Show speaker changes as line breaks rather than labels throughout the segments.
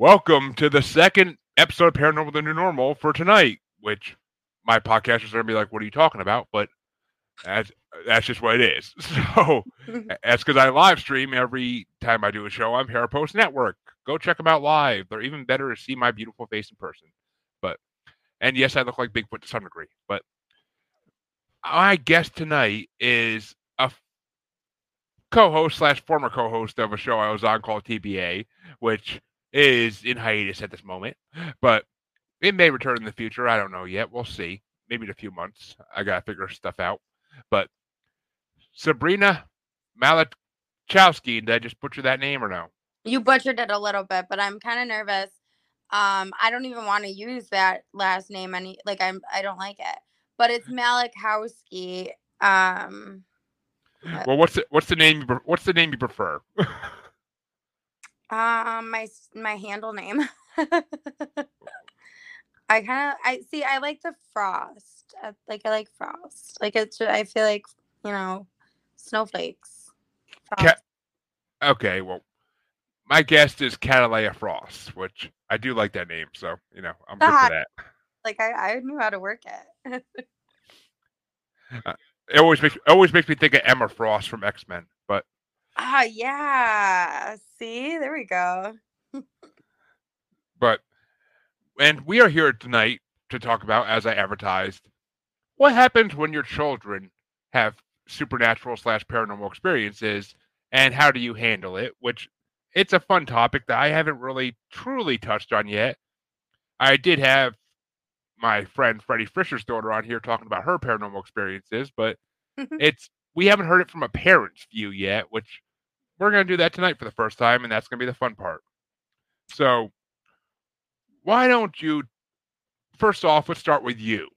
Welcome to the second episode of Paranormal the New Normal for tonight, which my podcasters are gonna be like, "What are you talking about?" But that's that's just what it is. So that's because I live stream every time I do a show on Parapost Network. Go check them out live. They're even better to see my beautiful face in person. But and yes, I look like Bigfoot to some degree. But my guest tonight is a co-host slash former co-host of a show I was on called TBA, which is in hiatus at this moment, but it may return in the future. I don't know yet. We'll see. Maybe in a few months. I gotta figure stuff out. But Sabrina Malachowski, did I just butcher that name or no?
You butchered it a little bit, but I'm kind of nervous. Um, I don't even want to use that last name any like I'm I don't like it. But it's Malachowski. Um
well, what's the, what's the name? You, what's the name you prefer?
um, my my handle name. I kind of I see. I like the frost. I, like I like frost. Like it's. I feel like you know, snowflakes.
Ca- okay, well, my guest is Catalea Frost, which I do like that name. So you know, I'm good for that.
Like I, I knew how to work it.
uh, it always makes it always makes me think of Emma Frost from X Men.
Ah, yeah. See, there we go.
but and we are here tonight to talk about, as I advertised, what happens when your children have supernatural slash paranormal experiences, and how do you handle it? Which it's a fun topic that I haven't really truly touched on yet. I did have my friend Freddie Fisher's daughter on here talking about her paranormal experiences, but it's we haven't heard it from a parent's view yet, which we're going to do that tonight for the first time, and that's going to be the fun part. So, why don't you first off, let's start with you.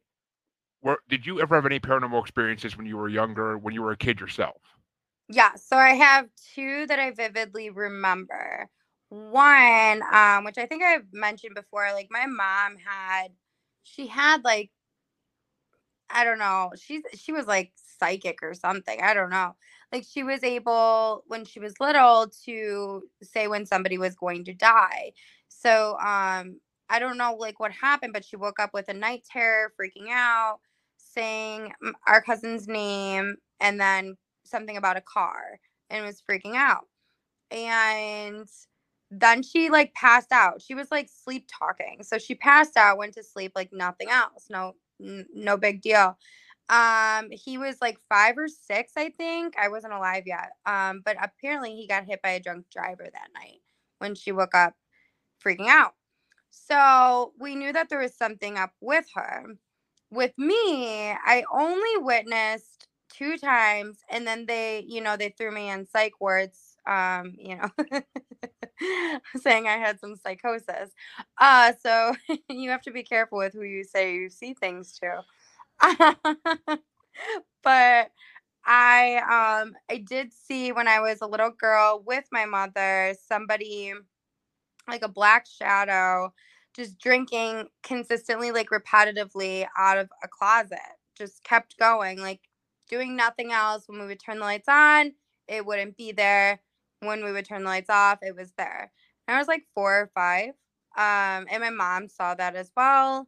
Where, did you ever have any paranormal experiences when you were younger, when you were a kid yourself?
Yeah, so I have two that I vividly remember. One, um, which I think I've mentioned before, like my mom had she had like I don't know. She's she was like psychic or something. I don't know. Like she was able when she was little to say when somebody was going to die. So um I don't know like what happened, but she woke up with a night terror, freaking out, saying our cousin's name and then something about a car and was freaking out. And then she like passed out. She was like sleep talking. So she passed out, went to sleep like nothing else. No no big deal. Um he was like 5 or 6, I think. I wasn't alive yet. Um but apparently he got hit by a drunk driver that night when she woke up freaking out. So we knew that there was something up with her. With me, I only witnessed two times and then they, you know, they threw me in psych wards um, you know, saying I had some psychosis. Uh, so you have to be careful with who you say you see things to. but I um I did see when I was a little girl with my mother somebody like a black shadow just drinking consistently like repetitively out of a closet just kept going like doing nothing else when we would turn the lights on it wouldn't be there when we would turn the lights off, it was there. And I was like four or five. Um, and my mom saw that as well.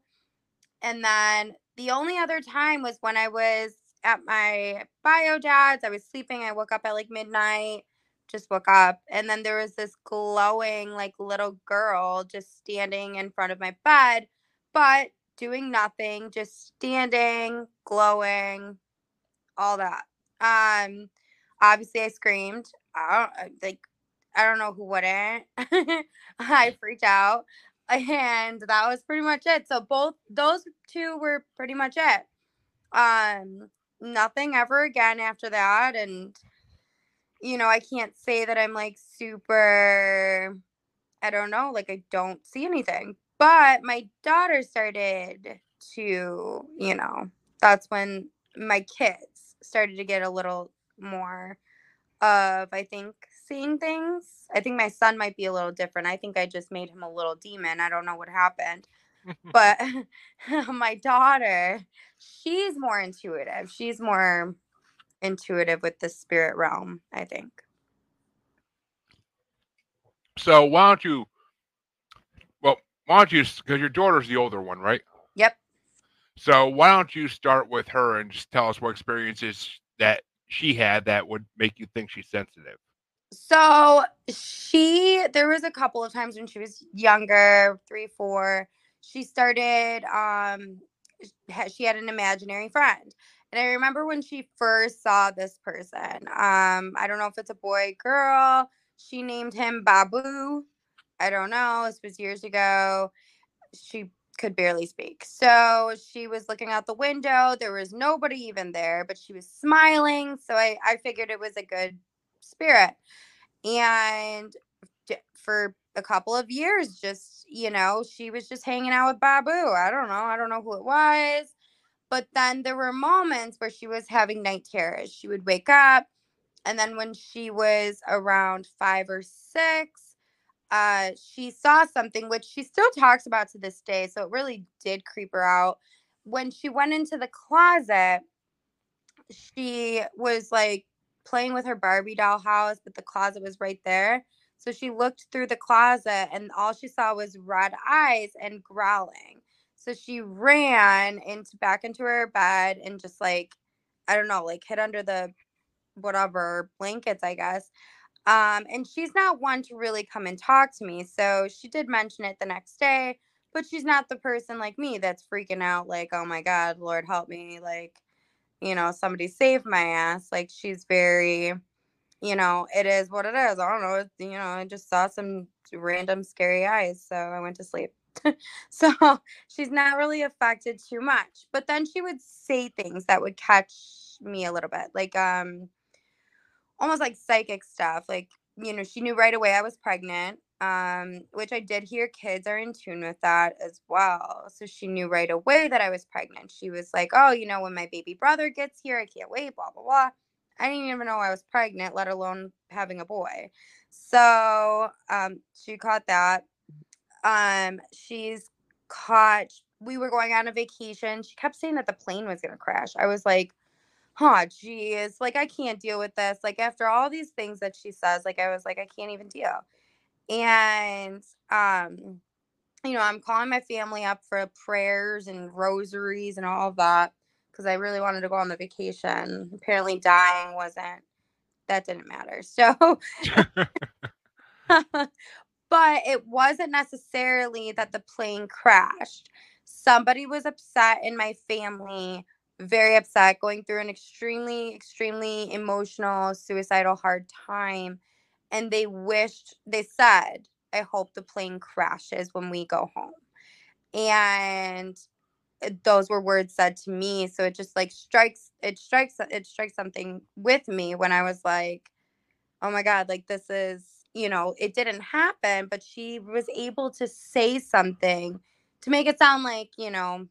And then the only other time was when I was at my bio dad's. I was sleeping. I woke up at like midnight, just woke up. And then there was this glowing, like little girl just standing in front of my bed, but doing nothing, just standing, glowing, all that. Um, obviously I screamed. I don't like I don't know who wouldn't. I freaked out. And that was pretty much it. So both those two were pretty much it. Um nothing ever again after that and you know, I can't say that I'm like super I don't know, like I don't see anything. But my daughter started to, you know, that's when my kids started to get a little more of I think seeing things. I think my son might be a little different. I think I just made him a little demon. I don't know what happened. but my daughter, she's more intuitive. She's more intuitive with the spirit realm, I think.
So why don't you Well, why don't you? Because your daughter's the older one, right?
Yep.
So why don't you start with her and just tell us what experiences that she had that would make you think she's sensitive?
So she, there was a couple of times when she was younger, three, four. She started. Um, she had an imaginary friend, and I remember when she first saw this person. Um, I don't know if it's a boy, girl. She named him Babu. I don't know. This was years ago. She could barely speak. So she was looking out the window. There was nobody even there, but she was smiling. So I, I figured it was a good spirit. And for a couple of years, just, you know, she was just hanging out with Babu. I don't know. I don't know who it was. But then there were moments where she was having night terrors. She would wake up. And then when she was around five or six, uh, she saw something which she still talks about to this day. So it really did creep her out. When she went into the closet, she was like playing with her Barbie doll house, but the closet was right there. So she looked through the closet and all she saw was red eyes and growling. So she ran into back into her bed and just like I don't know, like hid under the whatever blankets, I guess. Um, and she's not one to really come and talk to me. So she did mention it the next day, but she's not the person like me that's freaking out, like, oh my God, Lord help me. Like, you know, somebody saved my ass. Like, she's very, you know, it is what it is. I don't know. You know, I just saw some random scary eyes. So I went to sleep. so she's not really affected too much. But then she would say things that would catch me a little bit. Like, um, almost like psychic stuff. Like, you know, she knew right away I was pregnant, um, which I did hear kids are in tune with that as well. So she knew right away that I was pregnant. She was like, oh, you know, when my baby brother gets here, I can't wait, blah, blah, blah. I didn't even know I was pregnant, let alone having a boy. So um, she caught that. Um, she's caught, we were going on a vacation. She kept saying that the plane was going to crash. I was like, oh geez like i can't deal with this like after all these things that she says like i was like i can't even deal and um you know i'm calling my family up for prayers and rosaries and all of that because i really wanted to go on the vacation apparently dying wasn't that didn't matter so but it wasn't necessarily that the plane crashed somebody was upset in my family very upset, going through an extremely, extremely emotional, suicidal, hard time. And they wished, they said, I hope the plane crashes when we go home. And eh, those were words said to me. So it just like strikes, it strikes, it strikes something with me when I was like, oh my God, like this is, you know, it didn't happen, but she was able to say something to make it sound like, you know,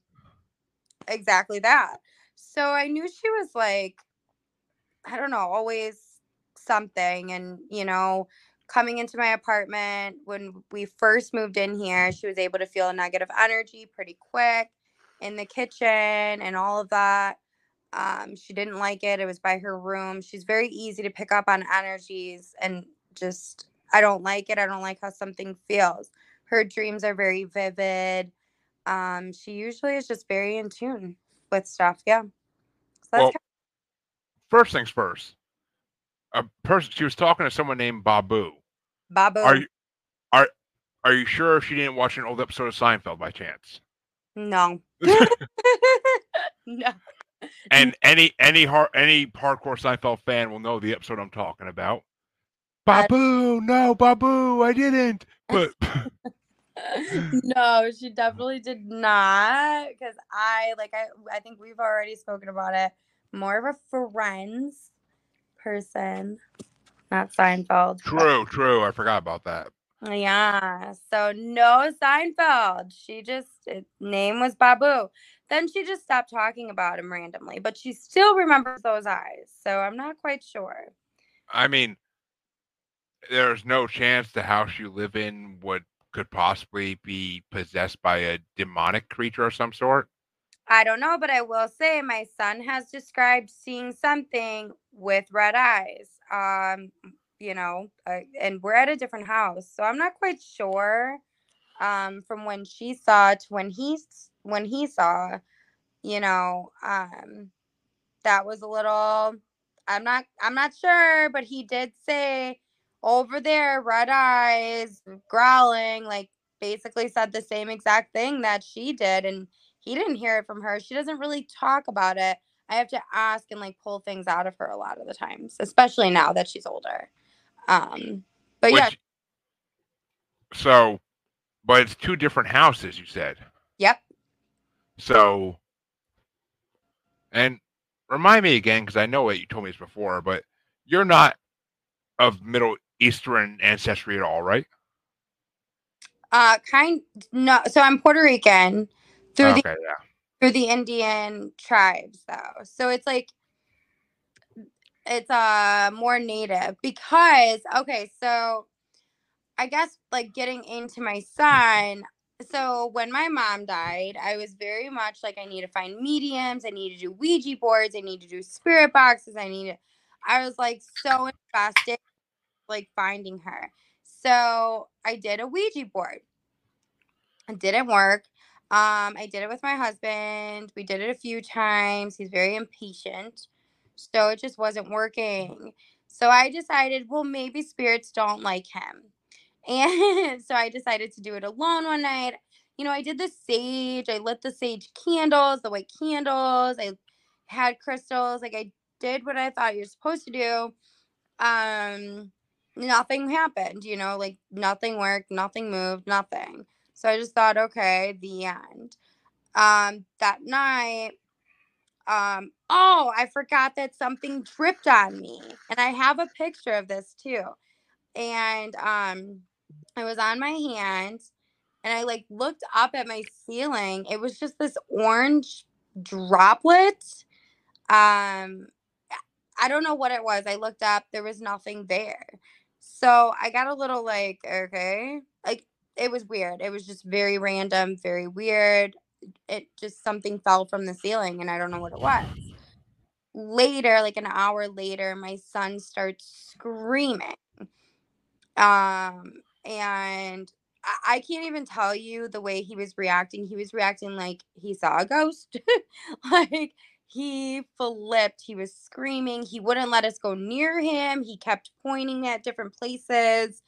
exactly that. So I knew she was like, I don't know, always something. And, you know, coming into my apartment when we first moved in here, she was able to feel a negative energy pretty quick in the kitchen and all of that. Um, she didn't like it. It was by her room. She's very easy to pick up on energies and just, I don't like it. I don't like how something feels. Her dreams are very vivid. Um, she usually is just very in tune with stuff. Yeah. So
well, kind of- first things first. A person she was talking to someone named Babu.
Babu.
Are you are are you sure she didn't watch an old episode of Seinfeld by chance?
No. no.
And any any hard any hardcore Seinfeld fan will know the episode I'm talking about. Babu, no, Babu, I didn't. But
no, she definitely did not. Because I like I I think we've already spoken about it. More of a friends person, not Seinfeld.
True, true. I forgot about that.
Yeah. So no Seinfeld. She just eh, name was Babu. Then she just stopped talking about him randomly, but she still remembers those eyes. So I'm not quite sure.
I mean, there's no chance the house you live in would could possibly be possessed by a demonic creature of some sort?
I don't know, but I will say my son has described seeing something with red eyes. Um, you know, uh, and we're at a different house, so I'm not quite sure. um, from when she saw to when he when he saw, you know, um, that was a little. I'm not. I'm not sure, but he did say over there, red eyes, growling, like basically said the same exact thing that she did, and he didn't hear it from her. She doesn't really talk about it. I have to ask and like pull things out of her a lot of the times, especially now that she's older. Um, but Which, yeah.
So, but it's two different houses, you said.
Yep.
So, and remind me again, because I know what you told me this before, but you're not of Middle Eastern ancestry at all, right?
Uh, kind no. So I'm Puerto Rican through okay, the yeah. through the Indian tribes, though. So it's like it's uh more native because okay, so I guess like getting into my son. So when my mom died, I was very much like I need to find mediums, I need to do Ouija boards, I need to do spirit boxes, I need to I was like so invested like finding her. So I did a Ouija board. It didn't work. Um, I did it with my husband. We did it a few times. He's very impatient. So it just wasn't working. So I decided, well, maybe spirits don't like him. And so I decided to do it alone one night. You know, I did the sage, I lit the sage candles, the white candles, I had crystals, like I did what I thought you're supposed to do. Um, nothing happened, you know, like nothing worked, nothing moved, nothing. So I just thought, okay, the end. Um, that night, um, oh, I forgot that something dripped on me. And I have a picture of this too. And um, I was on my hand and I like looked up at my ceiling. It was just this orange droplet. Um, I don't know what it was. I looked up, there was nothing there. So I got a little like, okay, like it was weird. It was just very random, very weird. It just something fell from the ceiling and I don't know what it was. Later, like an hour later, my son starts screaming. Um, and I, I can't even tell you the way he was reacting. He was reacting like he saw a ghost. like he flipped. He was screaming. He wouldn't let us go near him. He kept pointing at different places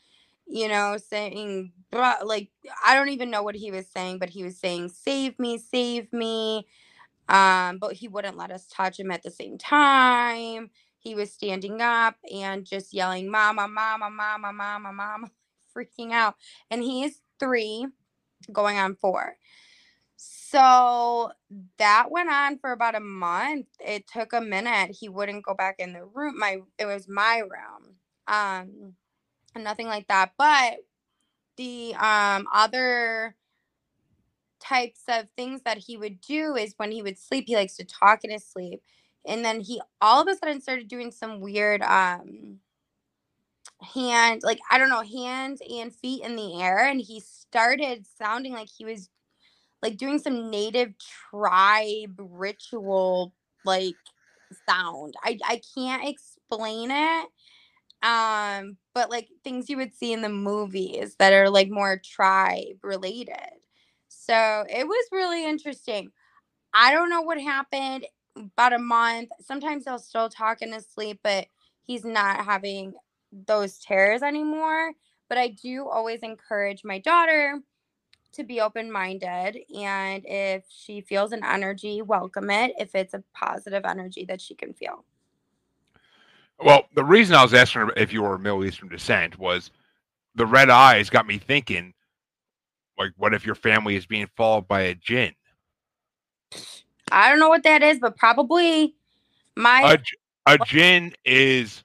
you know, saying like I don't even know what he was saying, but he was saying save me, save me. Um, but he wouldn't let us touch him at the same time. He was standing up and just yelling, Mama, Mama, Mama, Mama, Mama, freaking out. And he's three, going on four. So that went on for about a month. It took a minute. He wouldn't go back in the room. My it was my room. Um nothing like that. But the um other types of things that he would do is when he would sleep, he likes to talk in his sleep. And then he all of a sudden started doing some weird um hand like I don't know, hands and feet in the air and he started sounding like he was like doing some native tribe ritual like sound. I I can't explain it um but like things you would see in the movies that are like more tribe related. So it was really interesting. I don't know what happened about a month sometimes he'll still talk in his sleep but he's not having those terrors anymore but i do always encourage my daughter to be open minded and if she feels an energy welcome it if it's a positive energy that she can feel
well, the reason I was asking if you were Middle Eastern descent was the red eyes got me thinking, like, what if your family is being followed by a jinn?
I don't know what that is, but probably my.
A, a jinn is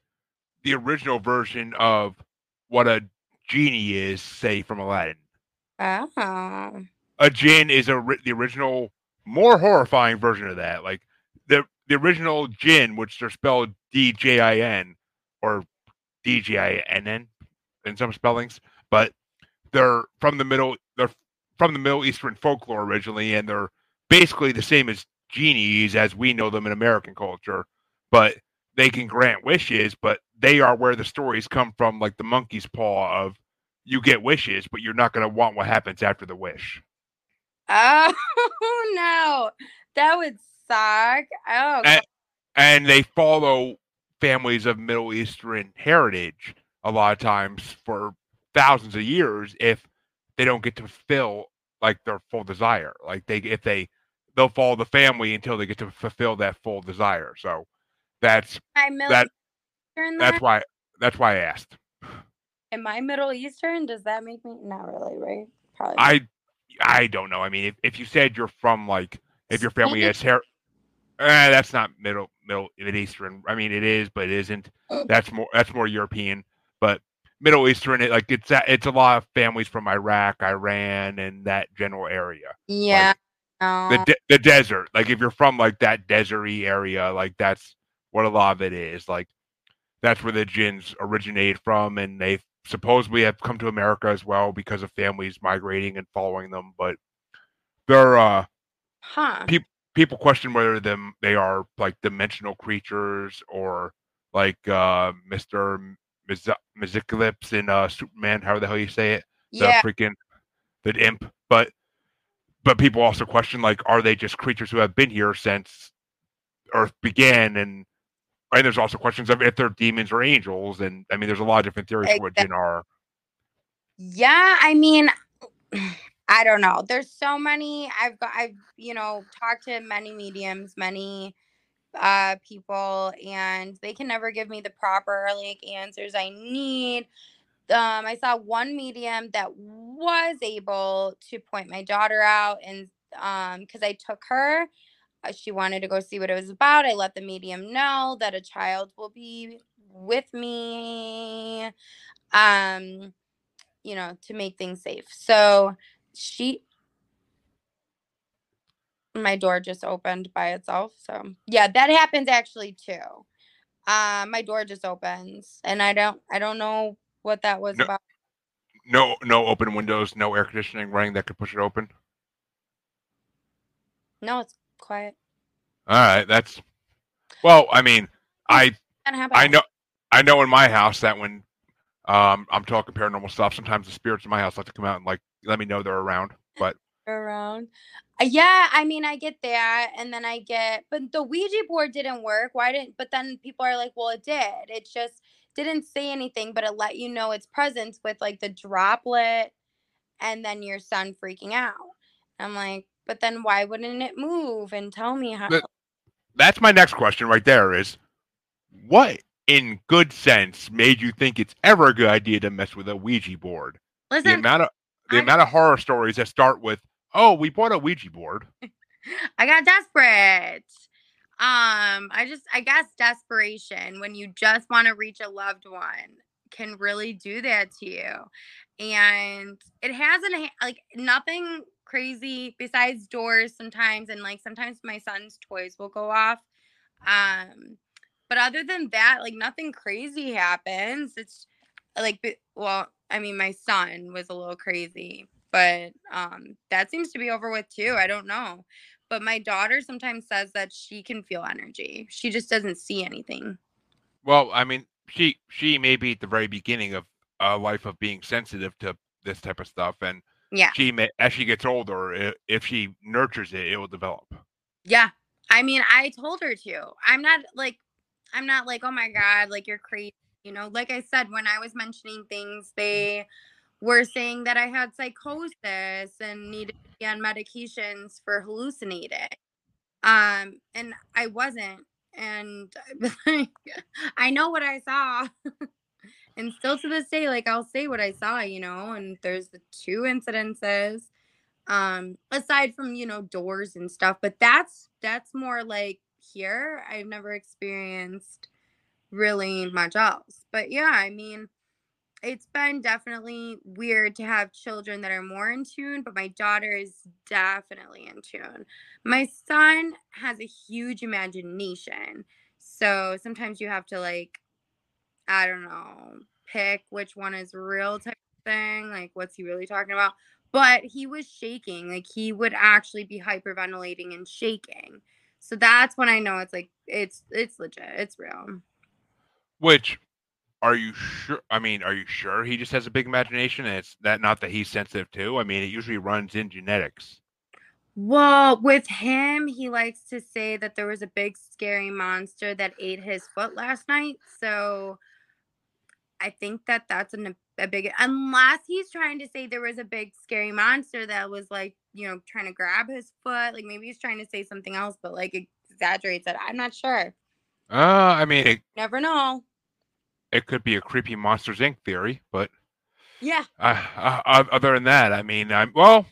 the original version of what a genie is, say, from Aladdin.
Oh.
A jinn is a the original, more horrifying version of that. Like the original jinn, which they're spelled D J I N or D J I N N in some spellings, but they're from the middle. They're from the Middle Eastern folklore originally, and they're basically the same as genies as we know them in American culture. But they can grant wishes, but they are where the stories come from, like the monkey's paw of you get wishes, but you're not going to want what happens after the wish.
Oh no, that would Oh,
And, and they follow families of Middle Eastern heritage a lot of times for thousands of years if they don't get to fulfill like their full desire. Like they if they they'll follow the family until they get to fulfill that full desire. So that's that- that's why that's why I asked.
Am I Middle Eastern? Does that make me not really right? Probably. not.
I I don't know. I mean, if, if you said you're from like if your family has hair, eh, that's not middle middle Mid Eastern. I mean, it is, but it isn't. That's more that's more European. But Middle Eastern, it, like it's a- it's a lot of families from Iraq, Iran, and that general area.
yeah.
The de- the desert. Like if you're from like that deserty area, like that's what a lot of it is. Like that's where the jinns originated from, and they supposedly have come to America as well because of families migrating and following them. But they're uh
huh.
peop- people question whether them they are like dimensional creatures or like uh Mr. Miz- Miziclips in uh Superman, however the hell you say it. The
Yeah.
freaking the imp. But but people also question like are they just creatures who have been here since Earth began and and there's also questions of if they're demons or angels and I mean there's a lot of different theories for what jinn are.
Yeah, I mean, I don't know. There's so many. I've got. I've you know talked to many mediums, many uh people, and they can never give me the proper like answers I need. Um, I saw one medium that was able to point my daughter out, and um, because I took her, uh, she wanted to go see what it was about. I let the medium know that a child will be with me. Um, you know, to make things safe. So she my door just opened by itself. So yeah, that happens actually too. Uh, my door just opens and I don't I don't know what that was
No.
about.
No no open windows, no air conditioning running that could push it open.
No, it's quiet.
All right, that's well, I mean, I I know I know in my house that when um I'm talking paranormal stuff, sometimes the spirits in my house like to come out and like let me know they're around. But
around. Uh, Yeah, I mean, I get that, and then I get, but the Ouija board didn't work. Why didn't? But then people are like, "Well, it did. It just didn't say anything, but it let you know its presence with like the droplet, and then your son freaking out." I'm like, but then why wouldn't it move and tell me how?
But- that's my next question right there is what in good sense made you think it's ever a good idea to mess with a Ouija board?
Listen, The
amount of the
I-
amount of horror stories that start with, "Oh, we bought a Ouija board."
I got desperate. Um, I just I guess desperation when you just want to reach a loved one can really do that to you. And it hasn't like nothing crazy besides doors sometimes and like sometimes my son's toys will go off. Um but other than that, like nothing crazy happens. It's like well, I mean my son was a little crazy, but um that seems to be over with too. I don't know but my daughter sometimes says that she can feel energy. She just doesn't see anything.
Well, I mean, she she may be at the very beginning of a life of being sensitive to this type of stuff, and
Yeah.
she may as she gets older, if she nurtures it, it will develop.
Yeah. I mean, I told her to. I'm not like I'm not like, "Oh my god, like you're crazy." You know, like I said when I was mentioning things, they were saying that I had psychosis and needed to be on medications for hallucinating. Um and I wasn't and I know what I saw. and still to this day like I'll say what I saw, you know, and there's the two incidences um aside from you know doors and stuff but that's that's more like here i've never experienced really much else but yeah i mean it's been definitely weird to have children that are more in tune but my daughter is definitely in tune. My son has a huge imagination so sometimes you have to like i don't know pick which one is real type thing like what's he really talking about? But he was shaking like he would actually be hyperventilating and shaking. So that's when i know it's like it's it's legit it's real
Which are you sure? I mean, are you sure he just has a big imagination and it's that not that he's sensitive too? I mean, it usually runs in genetics.
Well, with him, he likes to say that there was a big scary monster that ate his foot last night. So I think that that's an, a big, unless he's trying to say there was a big scary monster that was like, you know, trying to grab his foot. Like maybe he's trying to say something else, but like exaggerates it. I'm not sure.
Uh, I mean, it,
Never know.
It could be a creepy Monsters Inc. theory, but
Yeah.
uh, uh, other than that, I mean, I'm well.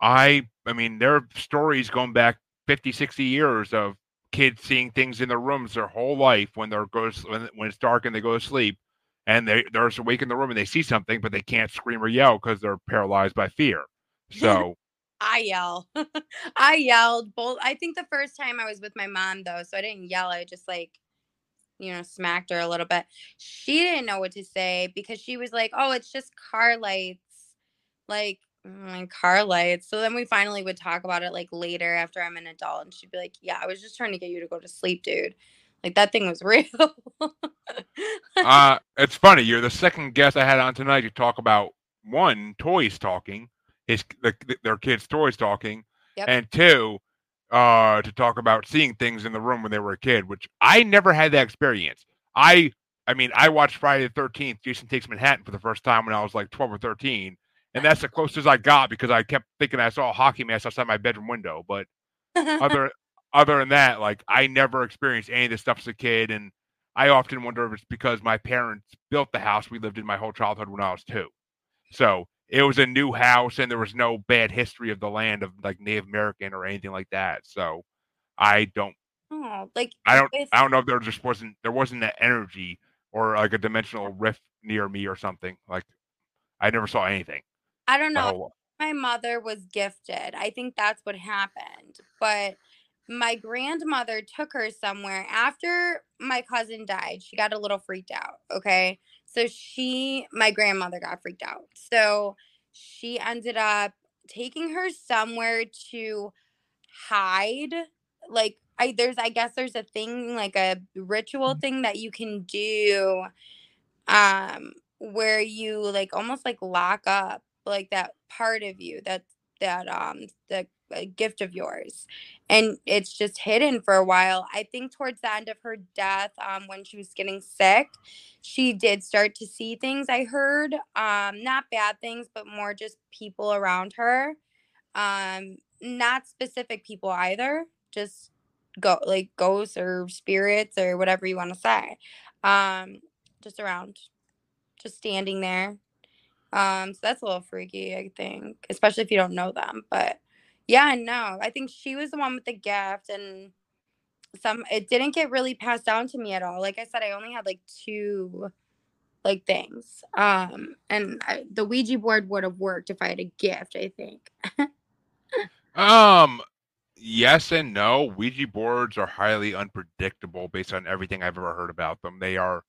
I, I mean, there are stories going back 50, 60 years of kids seeing things in their rooms their whole life when they're goes when, when it's dark and they go to sleep, and they they're just awake in the room and they see something, but they can't scream or yell because they're paralyzed by fear. So
I yell. I yelled both. I think the first time I was with my mom though, so I didn't yell. I just like, you know, smacked her a little bit. She didn't know what to say because she was like, "Oh, it's just car lights." Like, mm, car lights. So then we finally would talk about it like later after I'm an adult, and she'd be like, "Yeah, I was just trying to get you to go to sleep, dude. Like that thing was real."
uh, it's funny. You're the second guest I had on tonight to talk about one toys talking, his the, their kids' toys talking,
Yep.
and two, uh, to talk about seeing things in the room when they were a kid, which I never had that experience. I, I mean, I watched Friday the Thirteenth, Jason Takes Manhattan for the first time when I was like twelve or thirteen, and that's the closest I got because I kept thinking I saw a hockey mask outside my bedroom window. But other other than that, like I never experienced any of this stuff as a kid, and I often wonder if it's because my parents built the house we lived in my whole childhood when I was two. So it was a new house, and there was no bad history of the land of like Native American or anything like that. So I don't,
oh, like
I don't,
with-
I don't know if there just wasn't there wasn't that energy or like a dimensional rift near me or something. Like I never saw anything.
I don't know. my mother was gifted. I think that's what happened. But my grandmother took her somewhere after my cousin died. She got a little freaked out. Okay. So she, my grandmother got freaked out. So she ended up taking her somewhere to hide. Like, I, there's, I guess there's a thing, like a ritual thing that you can do um where you like almost like lock up like that part of you that that um the gift of yours and it's just hidden for a while. I think towards the end of her death um when she was getting sick she did start to see things i heard um not bad things but more just people around her um not specific people either just go like ghosts or spirits or whatever you want to say um just around just standing there. Um so that's a little freaky i think especially if you don't know them but yeah no i think she was the one with the gift and some it didn't get really passed down to me at all like i said i only had like two like things um and I, the ouija board would have worked if i had a gift i think
Um, yes and no. Ouija boards are highly unpredictable based on everything I've ever heard about them. They are.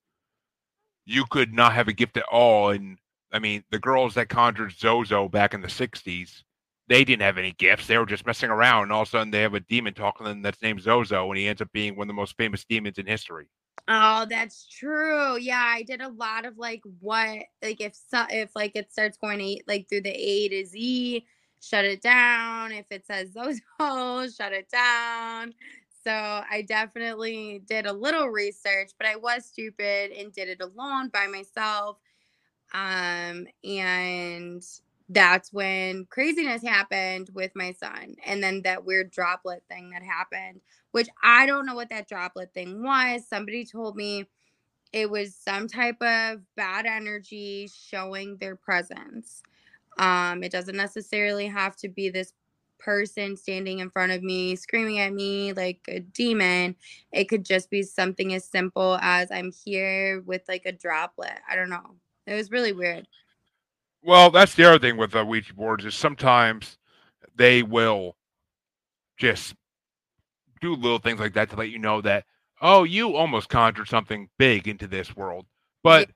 You could not have a gift at all, and I mean, the girls that conjured Zozo back in the '60s, they didn't have any gifts. They were just messing around, and all of a sudden they have a demon talking to them that's named Zozo, and he ends up being one of the most famous demons in history.
Oh, that's true. Yeah, I did a lot of like what like if so, if like it starts going to like through the A to Z, shut it down. If it says Zozo, shut it down. So I definitely did a little research, but I was stupid and did it alone by myself. Um and that's when craziness happened with my son and then that weird droplet thing that happened which I don't know what that droplet thing was. Somebody told me it was some type of bad energy showing their presence. Um, it doesn't necessarily have to be this person standing in front of me screaming at me like a demon. It could just be something as simple as I'm here with like a droplet. I don't know. It was really weird.
Well, that's the other thing with the Ouija boards is sometimes they will just do little things like that to let you know that oh, you almost conjured something big into this world, but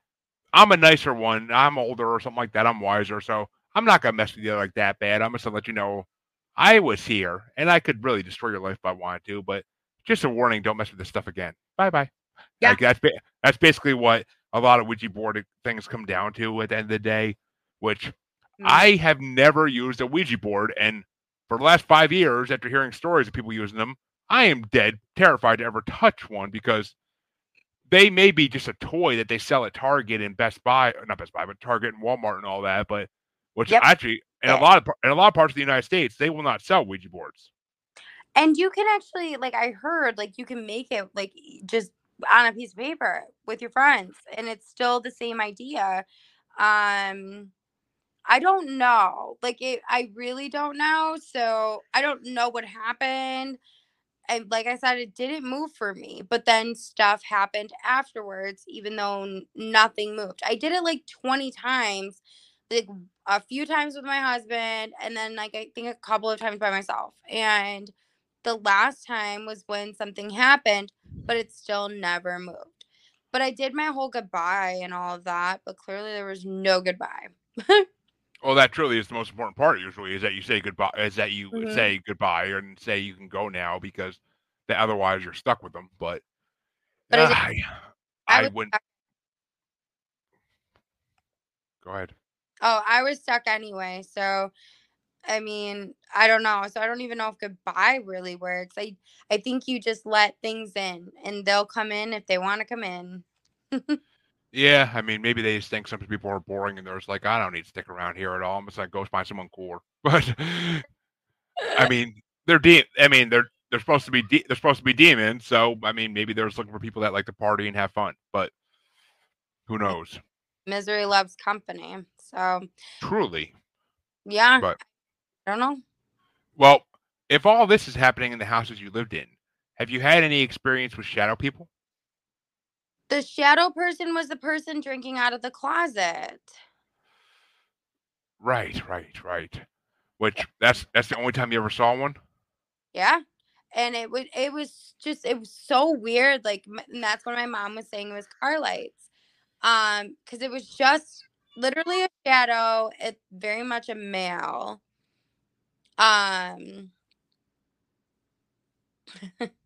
I'm a nicer one. I'm older or something like that. I'm wiser, so I'm not gonna mess with you like that bad. I'm just gonna let you know I was here and I could really destroy your life if I wanted to, but just a warning: don't mess with this stuff again. Bye bye.
Yeah.
Like that's ba- that's basically what a lot of Ouija board things come down to at the end of the day. Which
Mm.
I have never used a Ouija board, and for the last five years, after hearing stories of people using them, I am dead terrified to ever touch one because they may be just a toy that they sell at Target and Best Buy, or not Best Buy, but Target and Walmart and all that. But which
Yep.
actually, in a lot of in a lot of parts of the United States, they will not sell Ouija boards.
And you can actually, like, I heard, like, you can make it like just on a piece of paper with your friends, and it's still the same idea. Um, I don't know. Like, it, I really don't know. So I don't know what happened. And like I said, it didn't move for me. But then stuff happened afterwards, even though nothing moved. I did it like 20 times, like a few times with my husband, and then like I think a couple of times by myself. And the last time was when something happened, but it still never moved. But I did my whole goodbye and all of that, but clearly there was no goodbye.
Well, that truly is the most important part. Usually, is that you say goodbye, is that you
Mhm.
say goodbye and say you can go now because that otherwise you're stuck with them. But,
But I
I,
I
I
was
wouldn't. Go ahead.
Oh, I was stuck anyway. So, I mean, I don't know. So I don't even know if goodbye really works. I I think you just let things in, and they'll come in if they want to come in.
Yeah, I mean, maybe they just think some people are boring and they're just like, I don't need to stick around here at all. I'm just like, go find someone cooler. But I mean, they're de- I mean, they're they're supposed to be de- they're supposed to be demons. So I mean, maybe they're just looking for people that like to party and have fun. But who knows?
Misery loves company. So
Truly.
yeah,
But
I don't know.
well, if all this is happening in the houses you lived in, have you had any experience with shadow people?
The shadow person was the person drinking out of the closet.
Right, right, right. Which that's that's the only time you ever saw one.
Yeah. And it was it was just it was so weird like and that's what my mom was saying it was car lights. Um cuz it was just literally a shadow, it's very much a male. Um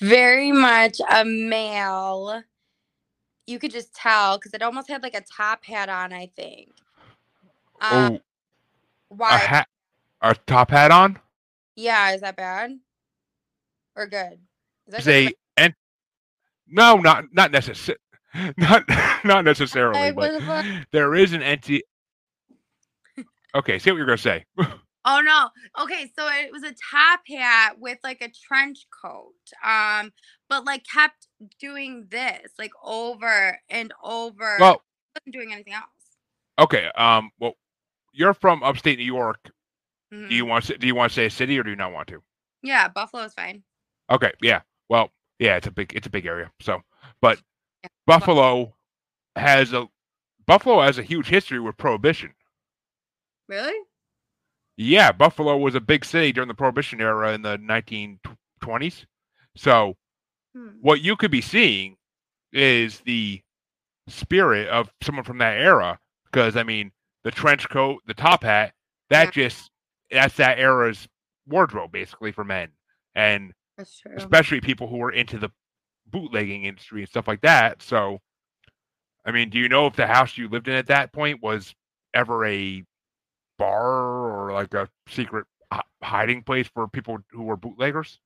very much a male. You could just tell cuz it almost had like a top hat on, I think. Um
oh, a
why?
hat, a top hat on.
Yeah, is that bad? Or good? Is that
Is
good or
a and no, not not necessarily, not not necessarily,
Like,
but there is an entity. Okay, say what you're gonna say.
Oh no. Okay, so it was a top hat with like a trench coat. Um, but like kept doing this like over and over.
well,
wasn't doing anything else.
okay. Um, well, you're from upstate New York.
Mhm.
Do you want to do you want to say a city or do you not want to?
Yeah, Buffalo is fine.
Okay, yeah. Well, yeah, it's a big it's a big area. So, but
Yeah.
Buffalo has a Buffalo has a huge history with prohibition.
Really?
Yeah, Buffalo was a big city during the prohibition era in the 1920s. So,
Hmm.
what you could be seeing is the spirit of someone from that era because I mean, the trench coat, the top hat, that just that's that era's wardrobe basically for men. And
That's true.
especially people who were into the bootlegging industry and stuff like that. So, I mean, do you know if the house you lived in at that point was ever a bar or like a secret hiding place for people who were bootleggers?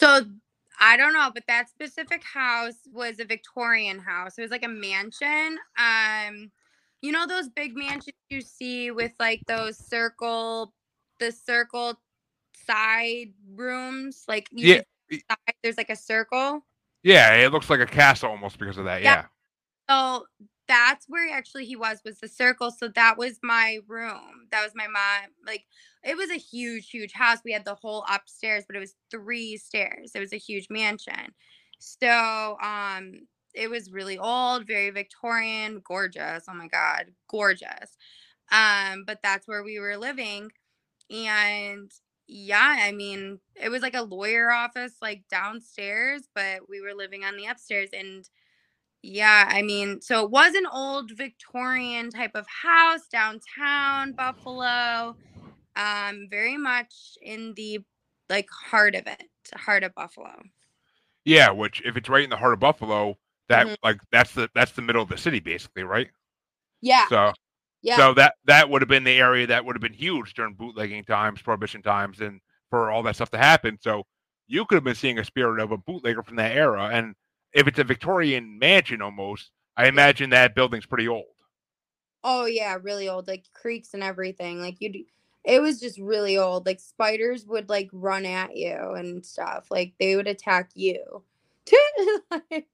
So I don't know, but that specific house was a Victorian house. It was like a mansion. Um, you know those big mansions you see with like those circle, the circle side rooms, like
Yeah,
can see the side, there's like a circle.
Yeah, it looks like a castle almost because of that.
Yeah.
Yeah.
So that's where actually he was was the circle. So that was my room. That was my mom. Like it was a huge, huge house. We had the whole upstairs, but it was three stairs. It was a huge mansion. So um it was really old, very Victorian, gorgeous. Oh my god, gorgeous. Um, but that's where we were living. And yeah, I mean, it was like a lawyer office like downstairs, but we were living on the upstairs and yeah, I mean, so it was an old Victorian type of house downtown Buffalo. Um, very much in the like heart of it, heart of Buffalo.
Yeah, which if it's right in the heart of Buffalo, that mm-hmm. like that's the that's the middle of the city basically, right?
Yeah.
So yeah. So that that would have been the area that would have been huge during bootlegging times, prohibition times, and for all that stuff to happen. So you could have been seeing a spirit of a bootlegger from that era. And if it's a Victorian mansion almost, I imagine that building's pretty old.
Oh yeah, really old, like creaks and everything. Like you it was just really old. Like spiders would like run at you and stuff. Like they would attack you.
like,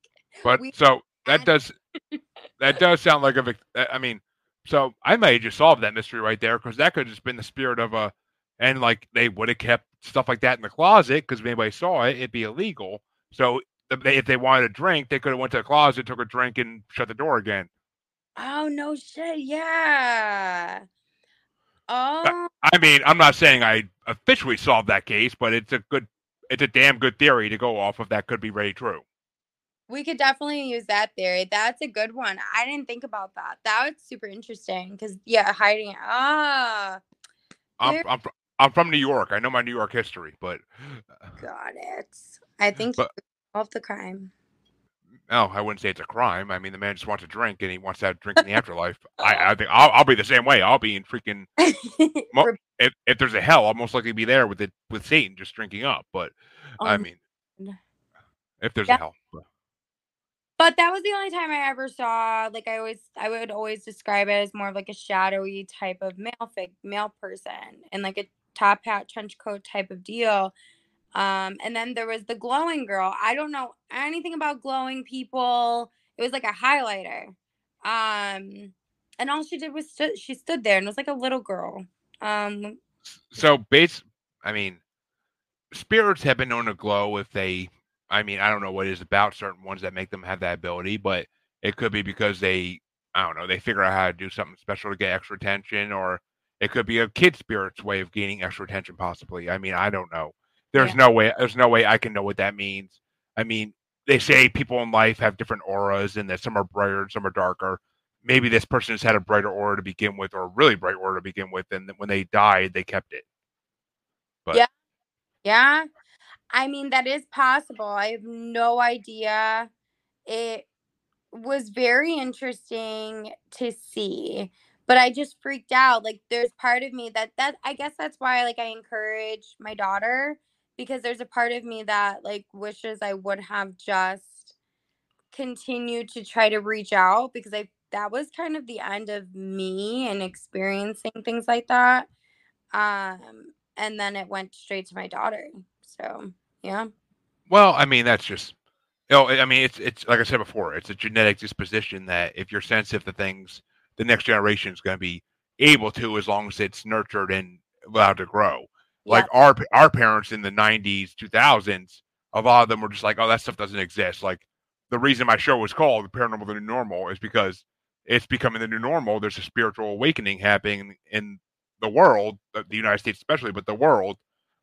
but so that does that does sound like a uh, I mean, so I may just solve that mystery right there because that could have just been the spirit of a and like they would have kept stuff like that in the closet because if anybody saw it, it'd be illegal. So if they wanted a drink, they could have went to the closet, took a drink, and shut the door again.
Oh no shit! Yeah. Oh.
I mean, I'm not saying I officially solved that case, but it's a good, it's a damn good theory to go off of. That could be very true.
We could definitely use that theory. That's a good one. I didn't think about that. That was super interesting because yeah, hiding. Ah.
I'm, I'm I'm from New York. I know my New York history, but
got it. I think but, solved the crime.
No, I wouldn't say it's a crime. I mean, the man just wants a drink and he wants to have a drink in the afterlife. I, I think I'll, I'll be the same way. I'll be in freaking. if, if there's a hell, I'll most likely be there with it with Satan just drinking up. But um, I mean, if there's yeah. a hell.
But that was the only time I ever saw. Like I always, I would always describe it as more of like a shadowy type of male fig, male person, and like a top hat, trench coat type of deal. Um, and then there was the glowing girl. I don't know anything about glowing people. It was like a highlighter. Um, and all she did was stu- she stood there and was like a little girl. Um,
so base, I mean, spirits have been known to glow if they. I mean, I don't know what it is about certain ones that make them have that ability, but it could be because they, I don't know, they figure out how to do something special to get extra attention, or it could be a kid spirit's way of gaining extra attention, possibly. I mean, I don't know. There's yeah. no way. There's no way I can know what that means. I mean, they say people in life have different auras, and that some are brighter, and some are darker. Maybe this person has had a brighter aura to begin with, or a really bright aura to begin with, and then when they died, they kept it.
But yeah, yeah. I mean, that is possible. I have no idea. It was very interesting to see but I just freaked out. Like there's part of me that that I guess that's why like I encourage my daughter because there's a part of me that like wishes I would have just continued to try to reach out because I that was kind of the end of me and experiencing things like that. Um and then it went straight to my daughter. So, yeah.
Well, I mean, that's just you know, I mean, it's it's like I said before, it's a genetic disposition that if you're sensitive to things the next generation is going to be able to as long as it's nurtured and allowed to grow. Yeah. Like our our parents in the 90s, 2000s, a lot of them were just like, "Oh, that stuff doesn't exist." Like the reason my show was called The "Paranormal: The New Normal" is because it's becoming the new normal. There's a spiritual awakening happening in the world, uh, the United States especially, but the world,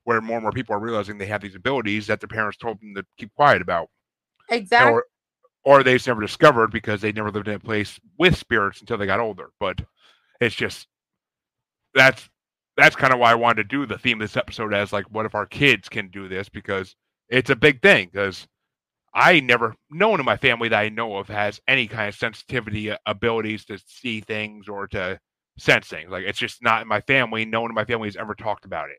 where more and more people are realizing they have these abilities that their parents told them to keep quiet about.
Exactly. Or,
or they've never discovered because they never lived in a place with spirits until they got older. But it's just that's that's kind of why I wanted to do the theme of this episode as like, what if our kids can do this? Because it's a big thing. Because I never, no one in my family that I know of has any kind of sensitivity abilities to see things or to sense things. Like it's just not in my family. No one in my family has ever talked about it.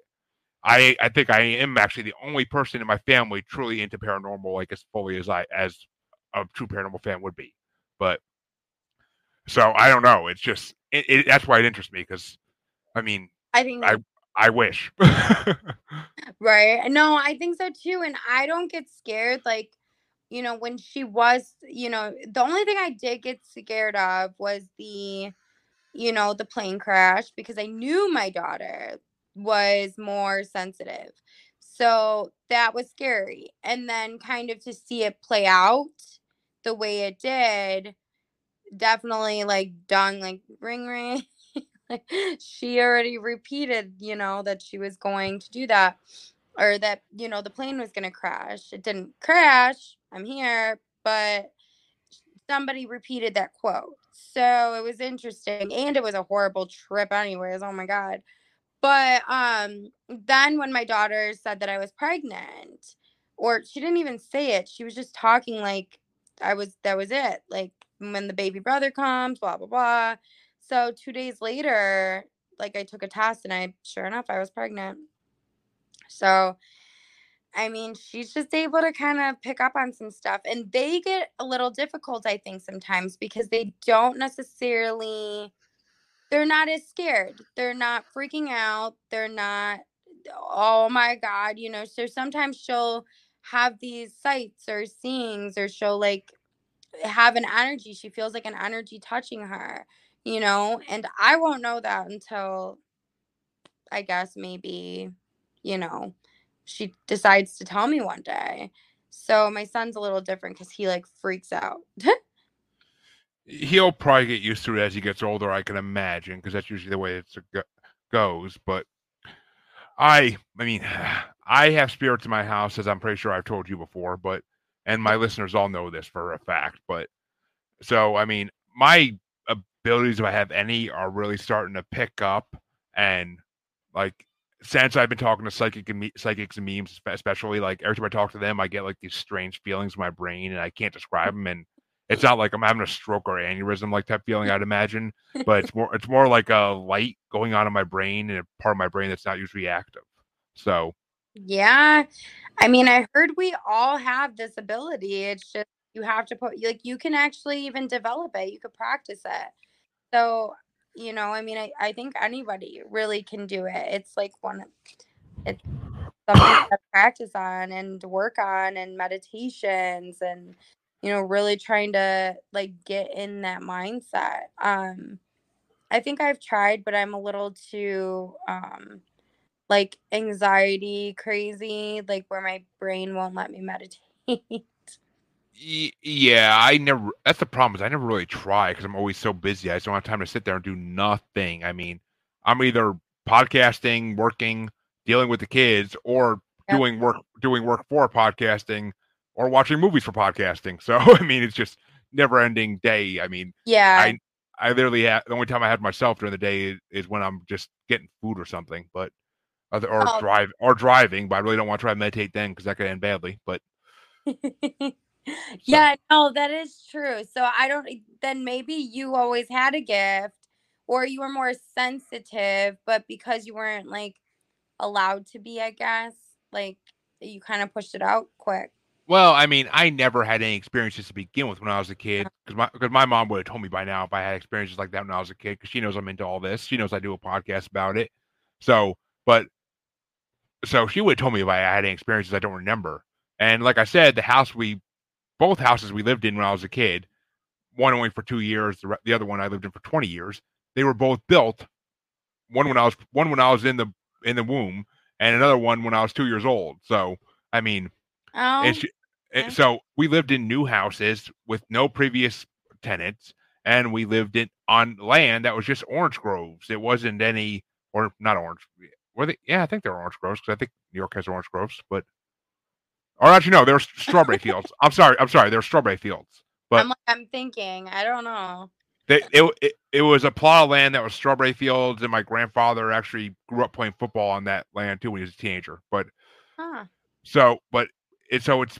I I think I am actually the only person in my family truly into paranormal, like as fully as I as a true paranormal fan would be. But so I don't know. It's just it, it, that's why it interests me because I mean
I think
I I wish.
right. No, I think so too. And I don't get scared like you know when she was you know the only thing I did get scared of was the you know the plane crash because I knew my daughter was more sensitive. So that was scary. And then kind of to see it play out the way it did, definitely like dong, like ring ring. she already repeated, you know, that she was going to do that or that, you know, the plane was going to crash. It didn't crash. I'm here, but somebody repeated that quote. So it was interesting and it was a horrible trip anyways. Oh my god. But um then when my daughter said that I was pregnant, or she didn't even say it. She was just talking like I was that was it. Like when the baby brother comes, blah blah blah. So two days later, like I took a test and I sure enough I was pregnant. So I mean, she's just able to kind of pick up on some stuff. And they get a little difficult, I think, sometimes because they don't necessarily, they're not as scared. They're not freaking out. They're not, oh my God, you know. So sometimes she'll have these sights or seeings or she'll like have an energy. She feels like an energy touching her, you know. And I won't know that until I guess maybe, you know, she decides to tell me one day. So my son's a little different because he like freaks out.
He'll probably get used to it as he gets older, I can imagine, because that's usually the way it goes. But I, I mean, I have spirits in my house, as I'm pretty sure I've told you before, but and my listeners all know this for a fact. But so, I mean, my abilities, if I have any, are really starting to pick up, and like since I've been talking to psychic and me- psychics and memes, especially like every time I talk to them, I get like these strange feelings in my brain, and I can't describe them. And it's not like I'm having a stroke or aneurysm like type feeling I'd imagine, but it's more it's more like a light going on in my brain and a part of my brain that's not usually active. So
yeah, I mean, I heard we all have this ability. It's just you have to put like you can actually even develop it. You could practice it. So you know i mean i, I think anybody really can do it. It's like one it's something to practice on and work on and meditations and you know really trying to like get in that mindset. Um i think i've tried but i'm a little too um like anxiety crazy like where my brain won't let me meditate
yeah, I never. That's the problem is I never really try because I'm always so busy. I just don't have time to sit there and do nothing. I mean, I'm either podcasting, working, dealing with the kids, or yep. doing work, doing work for podcasting, or watching movies for podcasting. So I mean, it's just never ending day. I mean,
yeah,
I I literally have the only time I have myself during the day is, is when I'm just getting food or something, but other or oh. drive or driving. But I really don't want to try to meditate then because that could end badly. But
yeah, no, that is true. So I don't then maybe you always had a gift or you were more sensitive, but because you weren't like allowed to be, I guess, like you kind of pushed it out quick.
Well, I mean, I never had any experiences to begin with when I was a kid uh-huh. because my because my mom would have told me by now if I had experiences like that when I was a kid because she knows I'm into all this. She knows I do a podcast about it. So, but so she would have told me if I had any experiences I don't remember. And like I said, the house we both houses we lived in when I was a kid, one only for two years, the, the other one I lived in for 20 years. They were both built. One when I was one when I was in the in the womb, and another one when I was two years old. So I mean,
oh,
it's, it, so we lived in new houses with no previous tenants, and we lived in on land that was just orange groves. It wasn't any or not orange. Were they? Yeah, I think they're orange groves because I think New York has orange groves, but or actually, no, there's strawberry fields. I'm sorry. I'm sorry. There's strawberry fields. But
I'm like, I'm thinking. I don't know.
They, it, it, it was a plot of land that was strawberry fields, and my grandfather actually grew up playing football on that land too when he was a teenager. But
huh.
so, but it so it's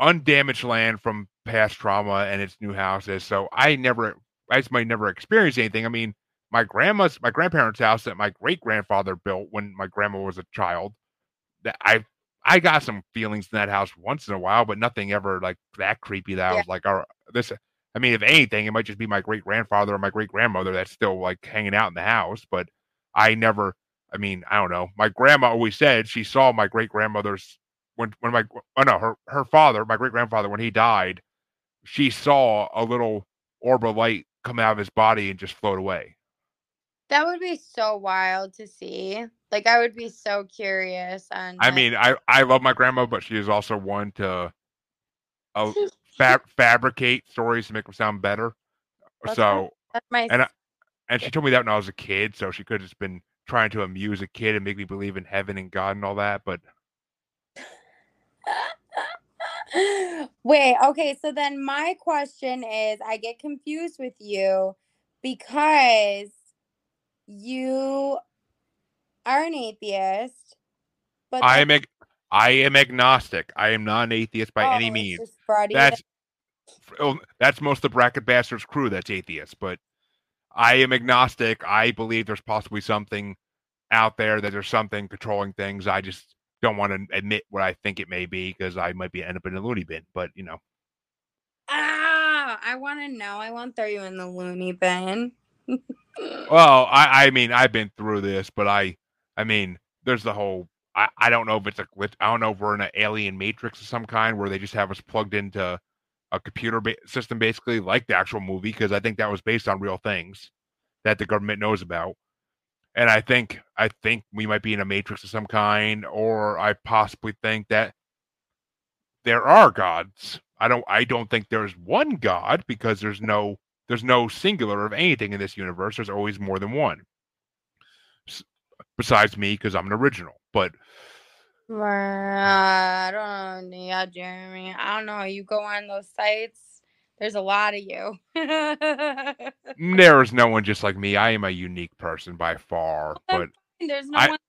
undamaged land from past trauma and its new houses. So I never, I just might never experience anything. I mean, my grandma's, my grandparents' house that my great grandfather built when my grandma was a child. That I I got some feelings in that house once in a while, but nothing ever like that creepy that yeah. I was like, "Oh, this." I mean, if anything, it might just be my great grandfather or my great grandmother that's still like hanging out in the house. But I never. I mean, I don't know. My grandma always said she saw my great grandmother's when when my oh no her her father my great grandfather when he died, she saw a little orb of light come out of his body and just float away.
That would be so wild to see. Like I would be so curious and
I mean, I I love my grandma, but she is also one to uh, fab- fabricate stories to make them sound better. That's so
my, that's my
and I, and she told me that when I was a kid, so she could have just been trying to amuse a kid and make me believe in heaven and God and all that, but
Wait, okay, so then my question is I get confused with you because you are an atheist,
but I am ag- I am agnostic. I am not an atheist by
Oh,
any means. That's oh, that's most of the bracket bastards crew that's atheist, but I am agnostic. I believe there's possibly something out there that there's something controlling things. I just don't want to admit what I think it may be because I might be end up in a loony bin. But you know,
Ah, I want to know. I won't throw you in the loony bin.
Well, I I mean I've been through this, but I I mean there's the whole. I, I don't know if it's a glitch. I don't know if we're in an alien matrix of some kind where they just have us plugged into a computer ba- system, basically like the actual movie, because I think that was based on real things that the government knows about. And I think I think we might be in a matrix of some kind, or I possibly think that there are gods. I don't I don't think there's one god because there's no there's no singular of anything in this universe. There's always more than one. S- Besides me, because I'm an original. But
Uh, I don't know. Yeah, Jeremy. I don't know. You go on those sites. There's a lot of you.
there is no one just like me. I am a unique person by far. But
There's no
I-
one. like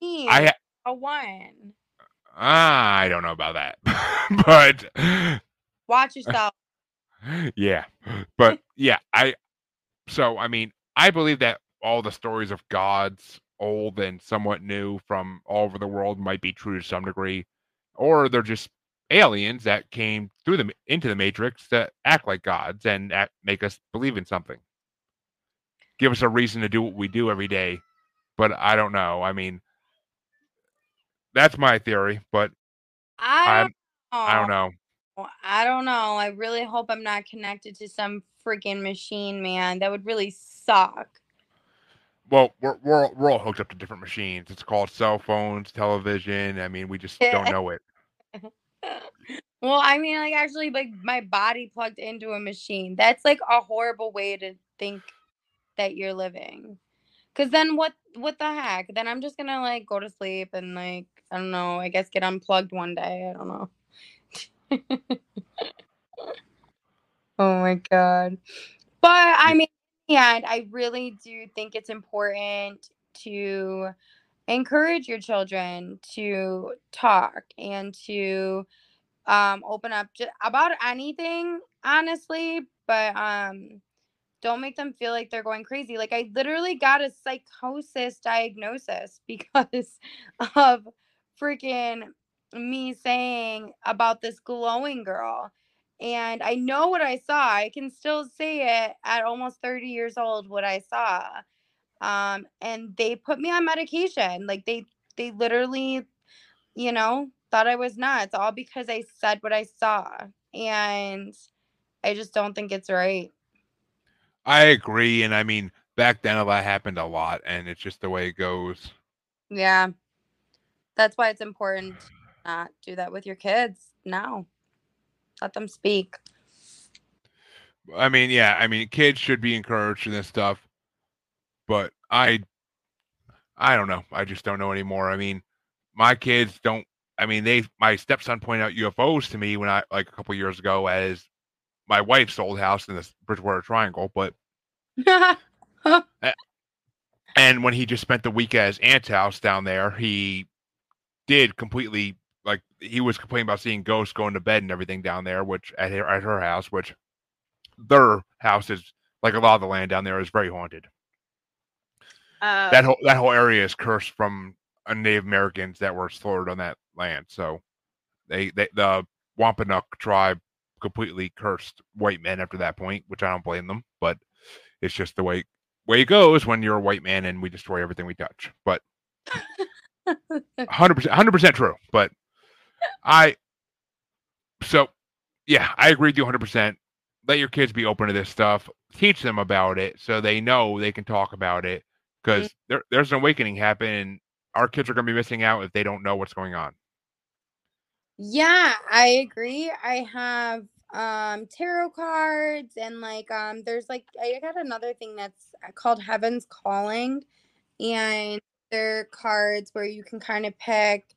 me.
I ha-
a one.
I don't know about that. but
Watch yourself.
Yeah but yeah i so i mean i believe that all the stories of gods old and somewhat new from all over the world might be true to some degree or they're just aliens that came through the into the matrix that act like gods and act, make us believe in something give us a reason to do what we do every day but i don't know i mean that's my theory but
I don't know.
i don't know
Oh, I don't know. I really hope I'm not connected to some freaking machine, man. That would really suck.
Well, we're we're all- we're all hooked up to different machines. It's called cell phones, television. I mean, we just don't know it.
Well, I mean, like actually, like my body plugged into a machine. That's like a horrible way to think that you're living. Cause then what? What the heck? Then I'm just gonna like go to sleep and like I don't know. I guess get unplugged one day. I don't know. Oh my god. But I mean, yeah, I really do think it's important to encourage your children to talk and to um open up ju- about anything honestly but um don't make them feel like they're going crazy like i literally got a psychosis diagnosis because of freaking me saying about this glowing girl and i know what i saw i can still say it at almost 30 years old what i saw um and they put me on medication like they they literally you know thought i was nuts all because i said what i saw and i just don't think it's right.
I agree, and I mean, back then all that happened a lot, and it's just the way it goes.
yeah. That's why it's important not do that with your kids now let them speak
I mean, yeah, I mean, kids should be encouraged in this stuff, but I, I don't know. I just don't know anymore. I mean, my kids don't. I mean, they. My stepson pointed out UFOs to me when I like a couple years ago as my wife's old house in the Bridgewater Triangle, but and when he just spent the week at his aunt's house down there, he did completely like he was complaining about seeing ghosts going to bed and everything down there, which at her at her house, which their house is like a lot of the land down there is very haunted.
uh,
That whole that whole area is cursed from uh, Native Americans that were slaughtered on that land. So they, they the Wampanoag tribe completely cursed white men after that point, which I don't blame them, but it's just the way way it goes when you're a white man and we destroy everything we touch. But hundred percent, hundred percent true. But I, so yeah, I agree with you hundred percent. Let your kids be open to this stuff. Teach them about it so they know they can talk about it because there, there's an awakening happening. our kids are going to be missing out if they don't know what's going on.
Yeah, I agree. I have um tarot cards and like um there's like I got another thing that's uh, called Heaven's Calling and they're cards where you can kind of pick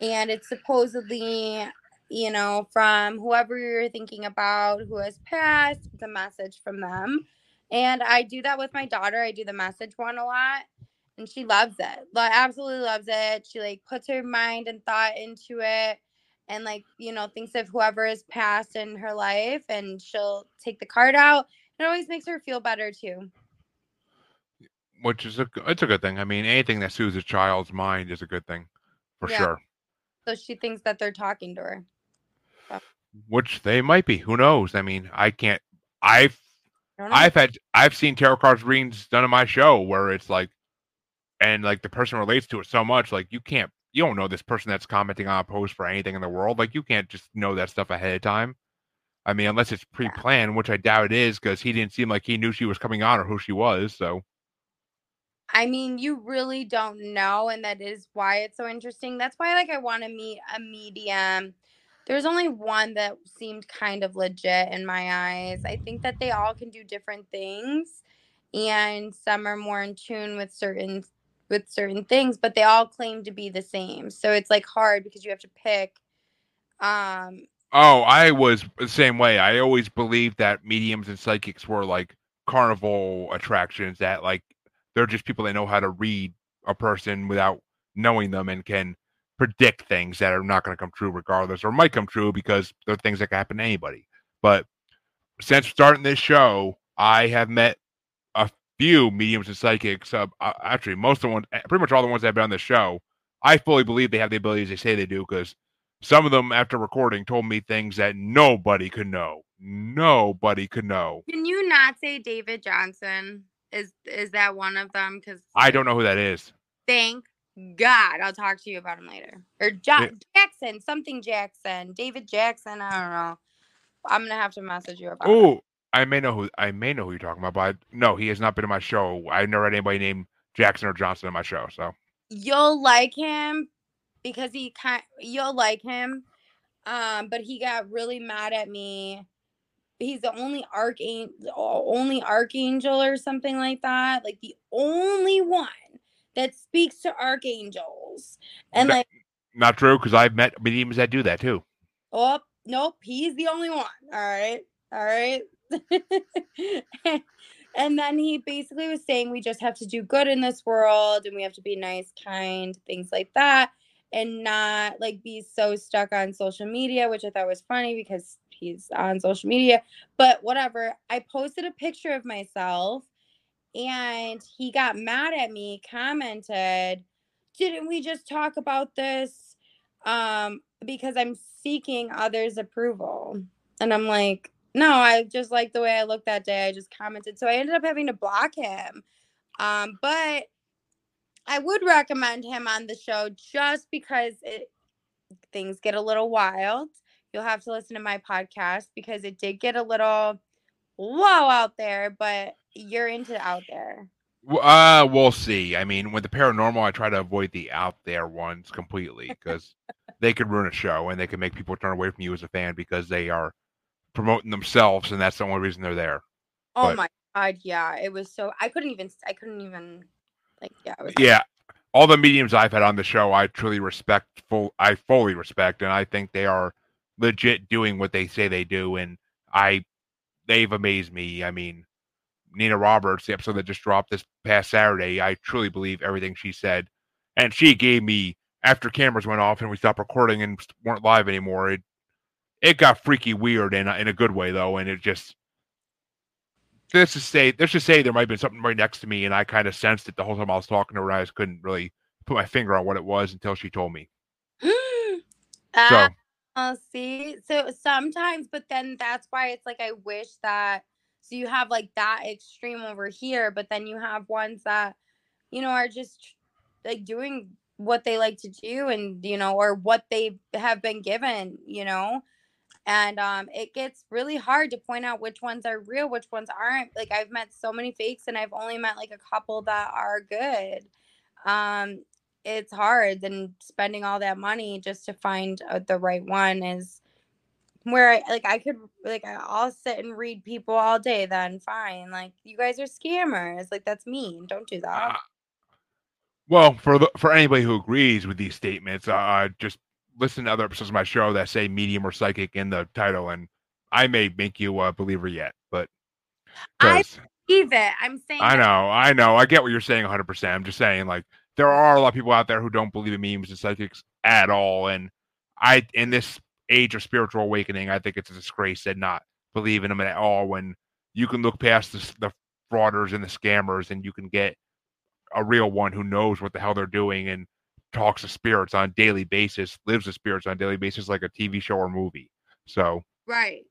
and it's supposedly you know from whoever you're thinking about who has passed it's a message from them and I do that with my daughter I do the message one a lot and she loves it. Like absolutely loves it. She like puts her mind and thought into it and like, you know, thinks of whoever has passed in her life and she'll take the card out. It always makes her feel better too.
Which is a it's a good thing. I mean, anything that soothes a child's mind is a good thing, for
Yeah.
sure.
So she thinks that they're talking to her.
Which they might be. Who knows? I mean, I can't. I've
I
I've had I've seen tarot cards readings done on my show where it's like, and like the person relates to it so much, like you can't, you don't know this person that's commenting on a post for anything in the world. Like you can't just know that stuff ahead of time. I mean, unless it's pre-planned, which I doubt it is, because he didn't seem like he knew she was coming on or who she was. So
I mean, you really don't know, and that is why it's so interesting. That's why, like, I want to meet a medium. There's only one that seemed kind of legit in my eyes. I think that they all can do different things, and some are more in tune with certain with certain things, but they all claim to be the same. So it's like hard because you have to pick. Um,
Oh, I was the same way. I always believed that mediums and psychics were like carnival attractions that like they're just people that know how to read a person without knowing them and can predict things that are not going to come true regardless or might come true because they're things that can happen to anybody. But since starting this show, I have met a few mediums and psychics. Uh, actually, most of the ones, pretty much all the ones that have been on this show, I fully believe they have the abilities they say they do because some of them after recording told me things that nobody could know. Nobody could know.
can you not say David Johnson? Is is that one of them? Because
I don't know who that is.
Thank God. I'll talk to you about him later. Or John Jackson, something Jackson, David Jackson. I don't know. I'm gonna have to message you about.
Oh, I may know who I may know who you're talking about, but I, no, he has not been in my show. I never had anybody named Jackson or Johnson in my show. So
You'll like him because he kind. You'll like him, um, but he got really mad at me. He's the only archangel, only archangel or something like that. Like the only one that speaks to archangels, and
That-
like.
not true because I've met mediums that do that too.
Oh, nope, he's the only one. All right. All right. and then he basically was saying we just have to do good in this world and we have to be nice, kind, things like that, and not like be so stuck on social media, which I thought was funny because he's on social media. But whatever. I posted a picture of myself and he got mad at me, commented, Didn't we just talk about this? Um, because I'm seeking others' approval. And I'm like, no, I just like the way I looked that day. I just commented. So I ended up having to block him. Um, but I would recommend him on the show just because it things get a little wild. You'll have to listen to my podcast because it did get a little low out there, but you're into out there.
Uh, we'll see. I mean, with the paranormal, I try to avoid the out there ones completely because they could ruin a show and they can make people turn away from you as a fan because they are promoting themselves and that's the only reason they're there.
Oh
But-
my god, yeah. It was so I couldn't even I couldn't even like yeah, it was
Yeah, all the mediums I've had on the show, I truly respect. Full, I fully respect, and I think they are legit doing what they say they do, and I, they've amazed me. I mean, Nina Roberts, the episode that just dropped this past Saturday, I truly believe everything she said, and she gave me after cameras went off and we stopped recording and weren't live anymore. It, it got freaky weird in a, in a good way though, and it just. Let's just say, let's just say there might have been something right next to me, and I kind of sensed it the whole time I was talking to her. I just couldn't really put my finger on what it was until she told me. So
Ah, Oh, see, so sometimes, but then that's why it's like I wish that. So you have like that extreme over here, but then you have ones that, you know, are just like doing what they like to do, and you know, or what they have been given, you know, and um, it gets really hard to point out which ones are real, which ones aren't. Like I've met so many fakes, and I've only met like a couple that are good. Um, it's hard then spending all that money just to find uh, the right one is where I like I could like I- I'll sit and read people all day then fine like you guys are scammers like that's mean don't do that
Uh, well, for the, for anybody who agrees with these statements, uh, just listen to other episodes of my show that say medium or psychic in the title, and I may make you a believer yet. But
I believe it. I'm saying
I know, I know. I get what you're saying 100%. I'm just saying, like, there are a lot of people out there who don't believe in memes and psychics at all. And I, in this age of spiritual awakening, I think it's a disgrace to not believe in them at all when you can look past the, the frauders and the scammers and you can get a real one who knows what the hell they're doing and talks to spirits on a daily basis, lives with spirits on a daily basis like a TV show or movie. So,
Right.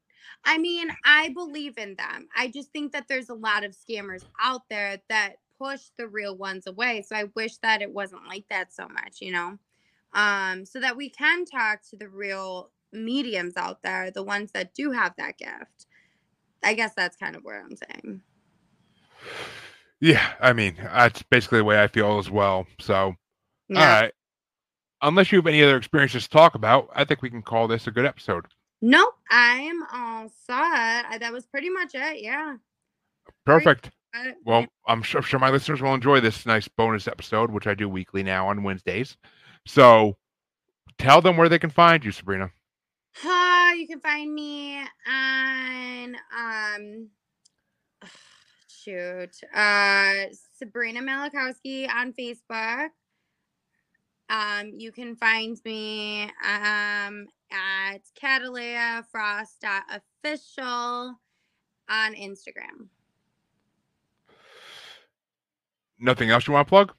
I mean, I believe in them. I just think that there's a lot of scammers out there that push the real ones away. So I wish that it wasn't like that so much, you know? Um, so that we can talk to the real mediums out there, the ones that do have that gift. I guess that's kind of where I'm saying.
yeah, I mean, that's basically the way I feel as well. So,
Yeah.
All right. Unless you have any other experiences to talk about, I think we can call this a good episode.
Nope, I'm all set. I- That was pretty much it. Yeah.
Perfect. Well, I'm sure, sure my listeners will enjoy this nice bonus episode, which I do weekly now on Wednesdays. So tell them where they can find you, Sabrina.
Uh, you can find me on um shoot. Uh Sabrina Malachowski on Facebook. Um, you can find me um at Catalea Frost official on Instagram.
Nothing else you want to plug?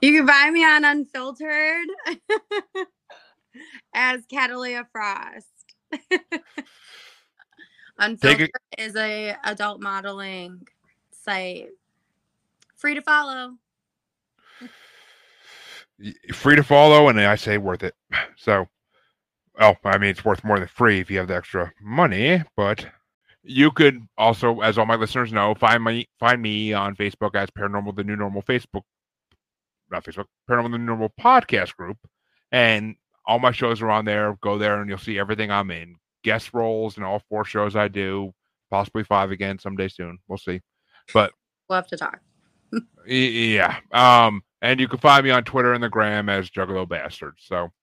You can find me on Unfiltered as Catalea Frost. Unfiltered is a adult modeling site. Free to follow.
Free to follow, and I say worth it. So, oh, I mean, it's worth more than free if you have the extra money, but you could also, as all my listeners know, find me find me on Facebook as Paranormal the New Normal Facebook, not Facebook, Paranormal the New Normal podcast group, and all my shows are on there. Go there and you'll see everything I'm in, guest roles and all four shows I do, possibly five again someday soon. We'll see.
But we'll have to talk.
Yeah. Um, and you can find me on Twitter and the Gram as Juggalo Bastard. So